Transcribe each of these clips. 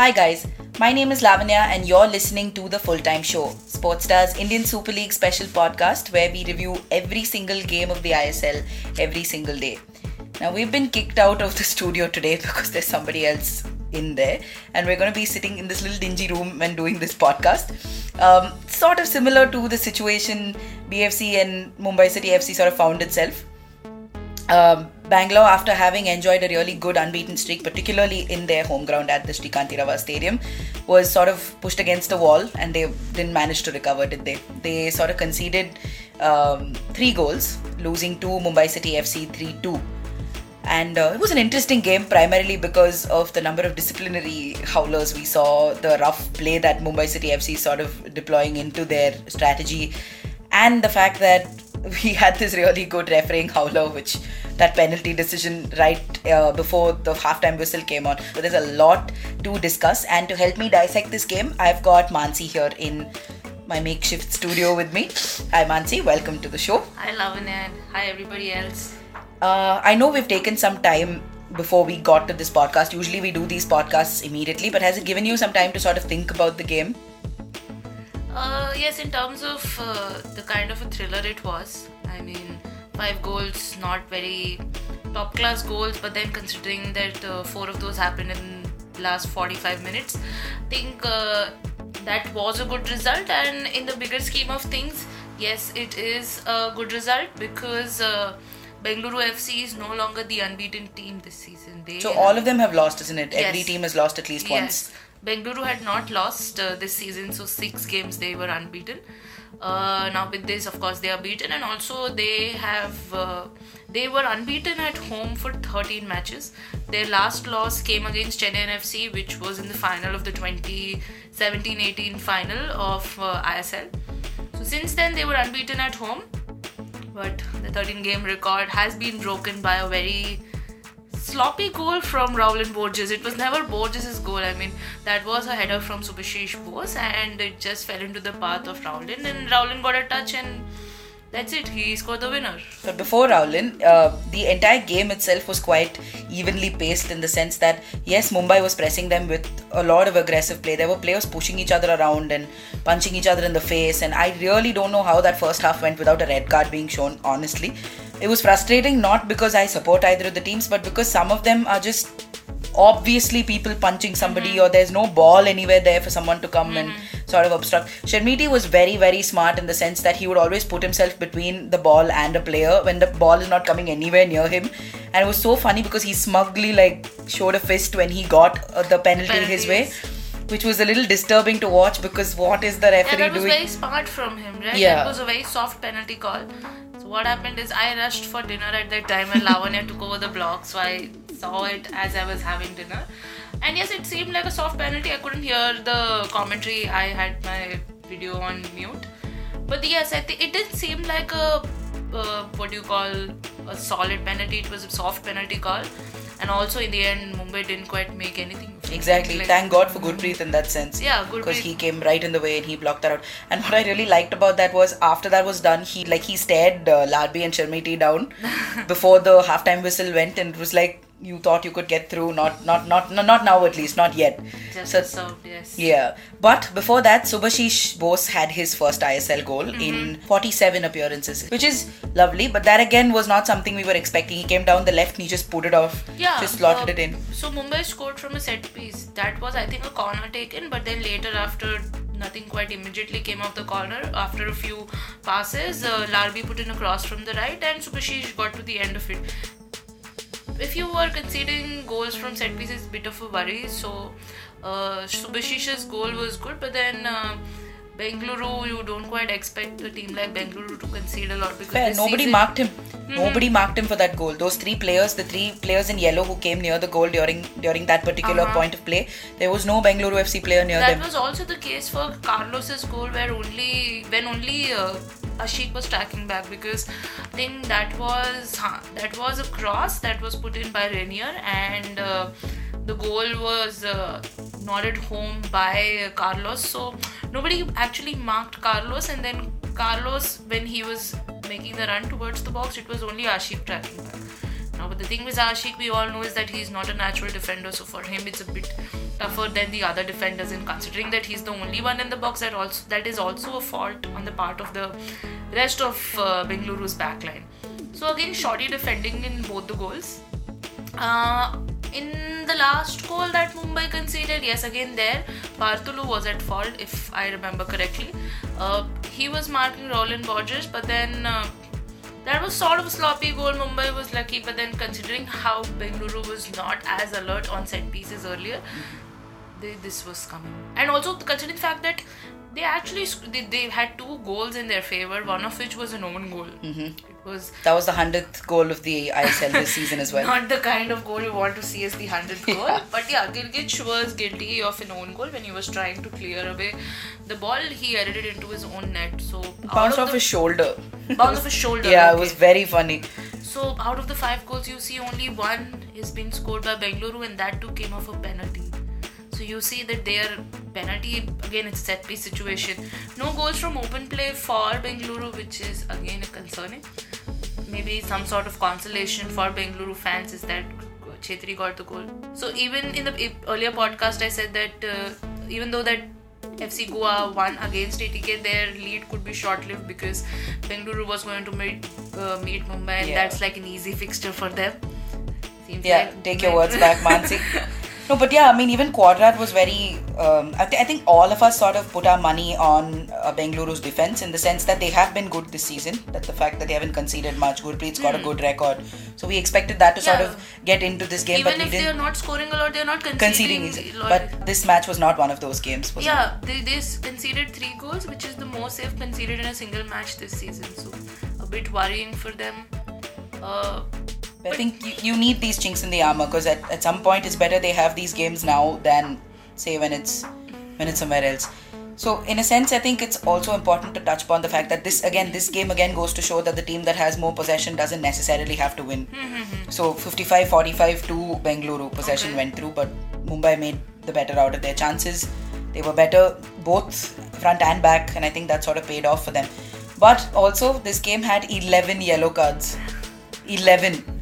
Hi guys, my name is Lavanya and you're listening to The Full Time Show, Sportstar's Indian Super League special podcast where we review every single game of the ISL every single day. Now we've been kicked out of the studio today because there's somebody else in there and we're going to be sitting in this little dingy room and doing this podcast. Um, sort of similar to the situation BFC and Mumbai City FC sort of found itself. Um, Bangalore, after having enjoyed a really good unbeaten streak, particularly in their home ground at the Sree Kanteerava Stadium, was sort of pushed against the wall and they didn't manage to recover, did they? They sort of conceded um, three goals, losing to Mumbai City FC 3 2. And uh, it was an interesting game primarily because of the number of disciplinary howlers we saw, the rough play that Mumbai City FC sort of deploying into their strategy, and the fact that we had this really good refereeing howler, which that penalty decision right uh, before the halftime whistle came on. So there's a lot to discuss, and to help me dissect this game, I've got Manasi here in my makeshift studio with me. Hi Manasi, welcome to the show. Hi Lavanya and hi everybody else. Uh, I know we've taken some time before we got to this podcast. Usually we do these podcasts immediately, but has it given you some time to sort of think about the game? Uh, yes, in terms of uh, the kind of a thriller it was. I mean, five goals, not very top class goals, but then considering that uh, four of those happened in last 45 minutes, I think uh, that was a good result. And in the bigger scheme of things, yes, it is a good result because. Uh, Bengaluru FC is no longer the unbeaten team this season. They so all of them have lost, isn't it? Yes. Every team has lost at least yes. once. Bengaluru had not lost uh, this season, so six games they were unbeaten. Uh, now with this, of course, they are beaten, and also they have uh, they were unbeaten at home for 13 matches. Their last loss came against Chennaiyin FC, which was in the final of the 2017-18 final of uh, ISL. So since then, they were unbeaten at home, but the 13 game record has been broken by a very sloppy goal from Rowllin Borges. It was never Borges' goal. I mean, that was a header from Subhasish Bose and it just fell into the path of Rowllin and Rowllin got a touch and that's it. He scored the winner. But before Rowllin, uh, the entire game itself was quite evenly paced in the sense that yes, Mumbai was pressing them with a lot of aggressive play. There were players pushing each other around and punching each other in the face. And I really don't know how that first half went without a red card being shown. Honestly, it was frustrating not because I support either of the teams, but because some of them are just obviously people punching somebody mm-hmm. or there's no ball anywhere there for someone to come mm-hmm. and sort of obstruct. Chermiti was very, very smart in the sense that he would always put himself between the ball and a player when the ball is not coming anywhere near him. And it was so funny because he smugly like showed a fist when he got uh, the penalty Penalties. his way which was a little disturbing to watch because what is the referee yeah, that was doing? very smart from him, right? Yeah. That was a very soft penalty call. So what happened is I rushed for dinner at that time and Lavanya took over the blog, so I saw it as I was having dinner. And yes, it seemed like a soft penalty. I couldn't hear the commentary. I had my video on mute. But yes, I think it did seem like a uh, what do you call a solid penalty. It was a soft penalty call, and also in the end, Mumbai didn't quite make anything Exactly. Like, Thank God for Gurpreet in that sense. Yeah, Because he came right in the way and he blocked that out. And what I really liked about that was after that was done, he like he stared uh, Larbi and Chermiti down before the halftime whistle went, and it was like you thought you could get through. Not not not not now at least. Not yet. Just so, served, yes. Yeah. But before that, Subhasish Bose had his first ISL goal mm-hmm. in 47 appearances, which is lovely. But that again was not something we were expecting. He came down the left and he just put it off. Yeah. Just slotted uh, it in. So Mumbai scored from a set piece. That was, I think, a corner taken. But then later, after nothing quite immediately came off the corner, after a few passes, uh, Larbi put in a cross from the right, and Subhasish got to the end of it if you were conceding goals from set pieces, bit of a worry. So uh, Subhasish's goal was good, but then uh, Bengaluru, you don't quite expect a team like Bengaluru to concede a lot because Fair, nobody season, marked him. Mm-hmm. Nobody marked him for that goal. Those three players, the three players in yellow who came near the goal during during that particular uh-huh. point of play, there was no Bengaluru FC player near that them. That was also the case for Carlos's goal, where only when only. Uh, Ashique was tracking back because I think that was huh, that was a cross that was put in by Raynier and uh, the goal was uh, nodded home by Carlos. So nobody actually marked Carlos, and then Carlos, when he was making the run towards the box, it was only Ashique tracking back. Now, but the thing with Ashique, we all know is that he's not a natural defender, so for him it's a bit tougher than the other defenders. And considering that he's the only one in the box, that also that is also a fault on the part of the rest of uh, Bengaluru's backline. So again, shoddy defending in both the goals. Uh, in the last goal that Mumbai conceded, yes, again there, Bartolo was at fault, if I remember correctly. Uh, he was marking Rowllin Borges, but then uh, that was sort of a sloppy goal. Mumbai was lucky, but then considering how Bengaluru was not as alert on set pieces earlier, they, this was coming. And also considering the fact that they actually they, they had two goals in their favor, one of which was an own goal. Mm-hmm. It was That was the hundredth goal of the ISL this season as well. not the kind of goal you want to see as the hundredth goal. Yeah. But yeah, Grgić was guilty of an own goal when he was trying to clear away the ball. He headed it into his own net. So Bounced of off the, his shoulder. bounce off his shoulder. yeah, it was very funny. So out of the five goals you see, only one is being scored by Bengaluru, and that too came off a penalty. So you see that their penalty again it's a set piece situation. No goals from open play for Bengaluru, which is again concerning. Maybe some sort of consolation for Bengaluru fans is that Chhetri got the goal. So even in the earlier podcast, I said that uh, even though that FC Goa won against ATK, their lead could be short-lived because Bengaluru was going to meet uh, meet Mumbai, and Yeah. that's like an easy fixture for them. Seems Yeah, like take your words back, Manasi. No, but yeah, I mean, even Cuadrat was very. Um, I, th- I think all of us sort of put our money on uh, Bengaluru's defense in the sense that they have been good this season. That the fact that they haven't conceded much. Gurpreet's got a good record, so we expected that to sort Hmm. Of get into this game, Even but if they are didn't. scoring a lot, they are not Conceding, conceding. a lot. but this match was not one of those games. Was it? yeah, they, they conceded three goals, which is the most they've conceded in a single match this season. So a bit worrying for them. Uh, I think you, you need these chinks in the armor because at, at some point it's better they have these games now than say when it's when it's somewhere else. So in a sense, I think it's also important to touch upon the fact that this again, this game again goes to show that the team that has more possession doesn't necessarily have to win. so 55-45 to Bengaluru possession Okay. went through, but Mumbai made the better out of their chances. They were better both front and back, and I think that sort of paid off for them. But also, this game had 11 yellow cards. 11,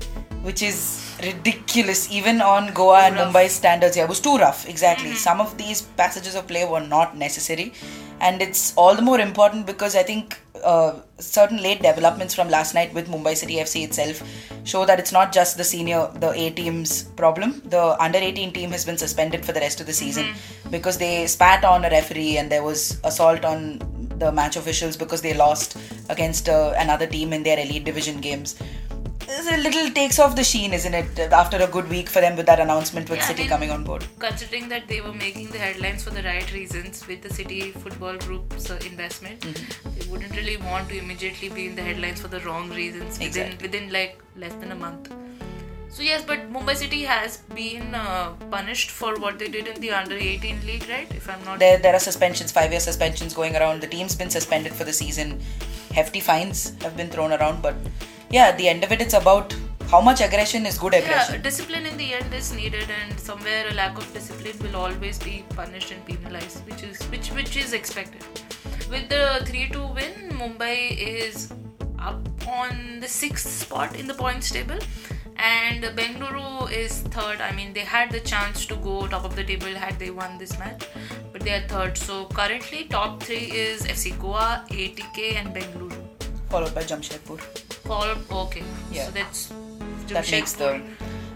which is ridiculous even on Goa and rough. Mumbai standards. Yeah, it was too rough, exactly. Some of these passages of play were not necessary, and it's all the more important because I think uh, certain late developments from last night with Mumbai City FC itself show that it's not just the senior, the A team's problem. The under 18 team has been suspended for the rest of the season because they spat on a referee and there was assault on the match officials because they lost against uh, another team in their elite division games. It's a little takes off the sheen, isn't it? After a good week for them with that announcement with Yeah, I City mean- coming on board. considering that they were making the headlines for the right reasons with the City Football Group's uh, investment, Mm-hmm. they wouldn't really want to immediately be in the headlines for the wrong reasons within Exactly. within like less than a month. So yes, but Mumbai City has been uh, punished for what they did in the under 18 league, right? If I'm not There, there are suspensions, five-year suspensions going around. The team's been suspended for the season. Hefty fines have been thrown around, but yeah, at the end of it, it's about how much aggression is good aggression. yeah, discipline in the end is needed, and somewhere a lack of discipline will always be punished and penalized, which is which which is expected. With the three-two win, Mumbai is up on the sixth spot in the points table, and Bengaluru is third. I mean, they had the chance to go top of the table had they won this match, but they are third. So currently, top three is FC Goa, ATK, and Bengaluru. Followed by Jamshedpur. Followed, okay. Yeah. So that's That makes the.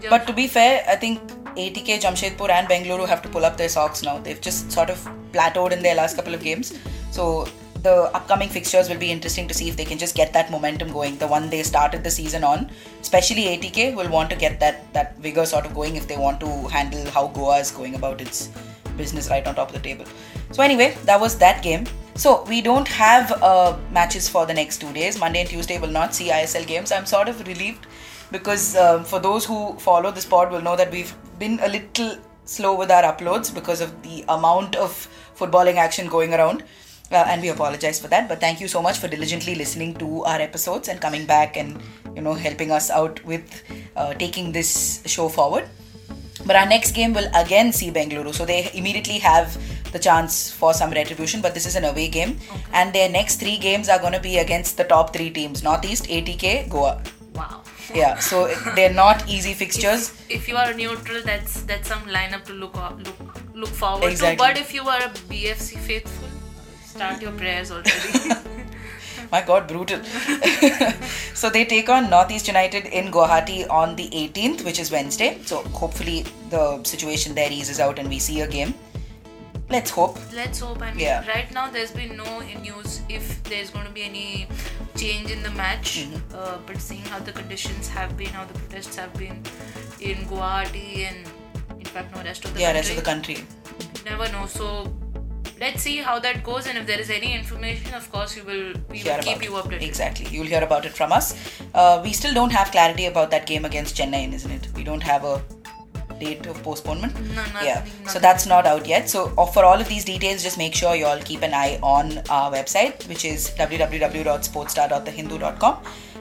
But to be fair, I think ATK, Jamshedpur, and Bengaluru have to pull up their socks now. They've just sort of plateaued in their last couple of games. So the upcoming fixtures will be interesting to see if they can just get that momentum going. The one they started the season on, especially ATK, will want to get that that vigor sort of going if they want to handle how Goa is going about its business right on top of the table. So anyway, that was that game. So we don't have uh, matches for the next two days. Monday and Tuesday will not see ISL games. I'm sort of relieved because um, for those who follow this pod will know that we've been a little slow with our uploads because of the amount of footballing action going around. Uh, and we apologize for that. But thank you so much for diligently listening to our episodes and coming back and you know helping us out with uh, taking this show forward. But our next game will again see Bengaluru, so they immediately have the chance for some retribution. But this is an away game, and their next three games are going to be against the top three teams: Northeast, ATK, Goa. Wow. Yeah, so they're not easy fixtures. If you are neutral, that's that's some lineup to look up, look look forward Exactly. to. But if you are a BFC faithful, start your prayers already. My God, brutal. so they take on Northeast United in Guwahati on the 18th, which is Wednesday. So hopefully the situation there eases out and we see a game. Let's hope. Let's hope. I mean, Yeah. right now there's been no news if there's going to be any change in the match. Mm-hmm. Uh, but seeing how the conditions have been, how the protests have been in Guwahati and in fact no rest of the Yeah, country, rest of the country. never know. So let's see how that goes, and if there is any information, of course we will we will keep you updated. Exactly. You'll hear about it from us. Uh, we still don't have clarity about that game against Chennai, isn't it? We don't have a date of postponement. No, nothing, yeah. So that's not out yet. So uh, for all of these details, just make sure you all keep an eye on our website, which is www.sportstar.thehindu.com,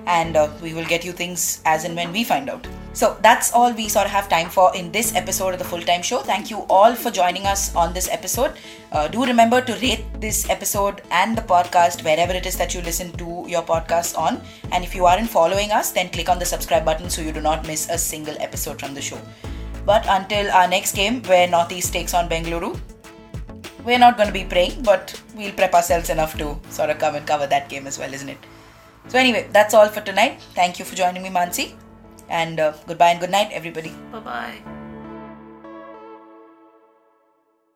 and uh, we will get you things as and when we find out. So that's all we sort of have time for in this episode of the full time show. Thank you all for joining us on this episode. Uh, do remember to rate this episode and the podcast wherever it is that you listen to your podcast on. And if you aren't following us, then click on the subscribe button so you do not miss a single episode from the show. But until our next game, where Northeast takes on Bengaluru, we're not going to be praying, but we'll prep ourselves enough to sort of come and cover that game as well, isn't it? So, anyway, that's all for tonight. Thank you for joining me, Manasi. And uh, goodbye and good night, everybody. Bye bye.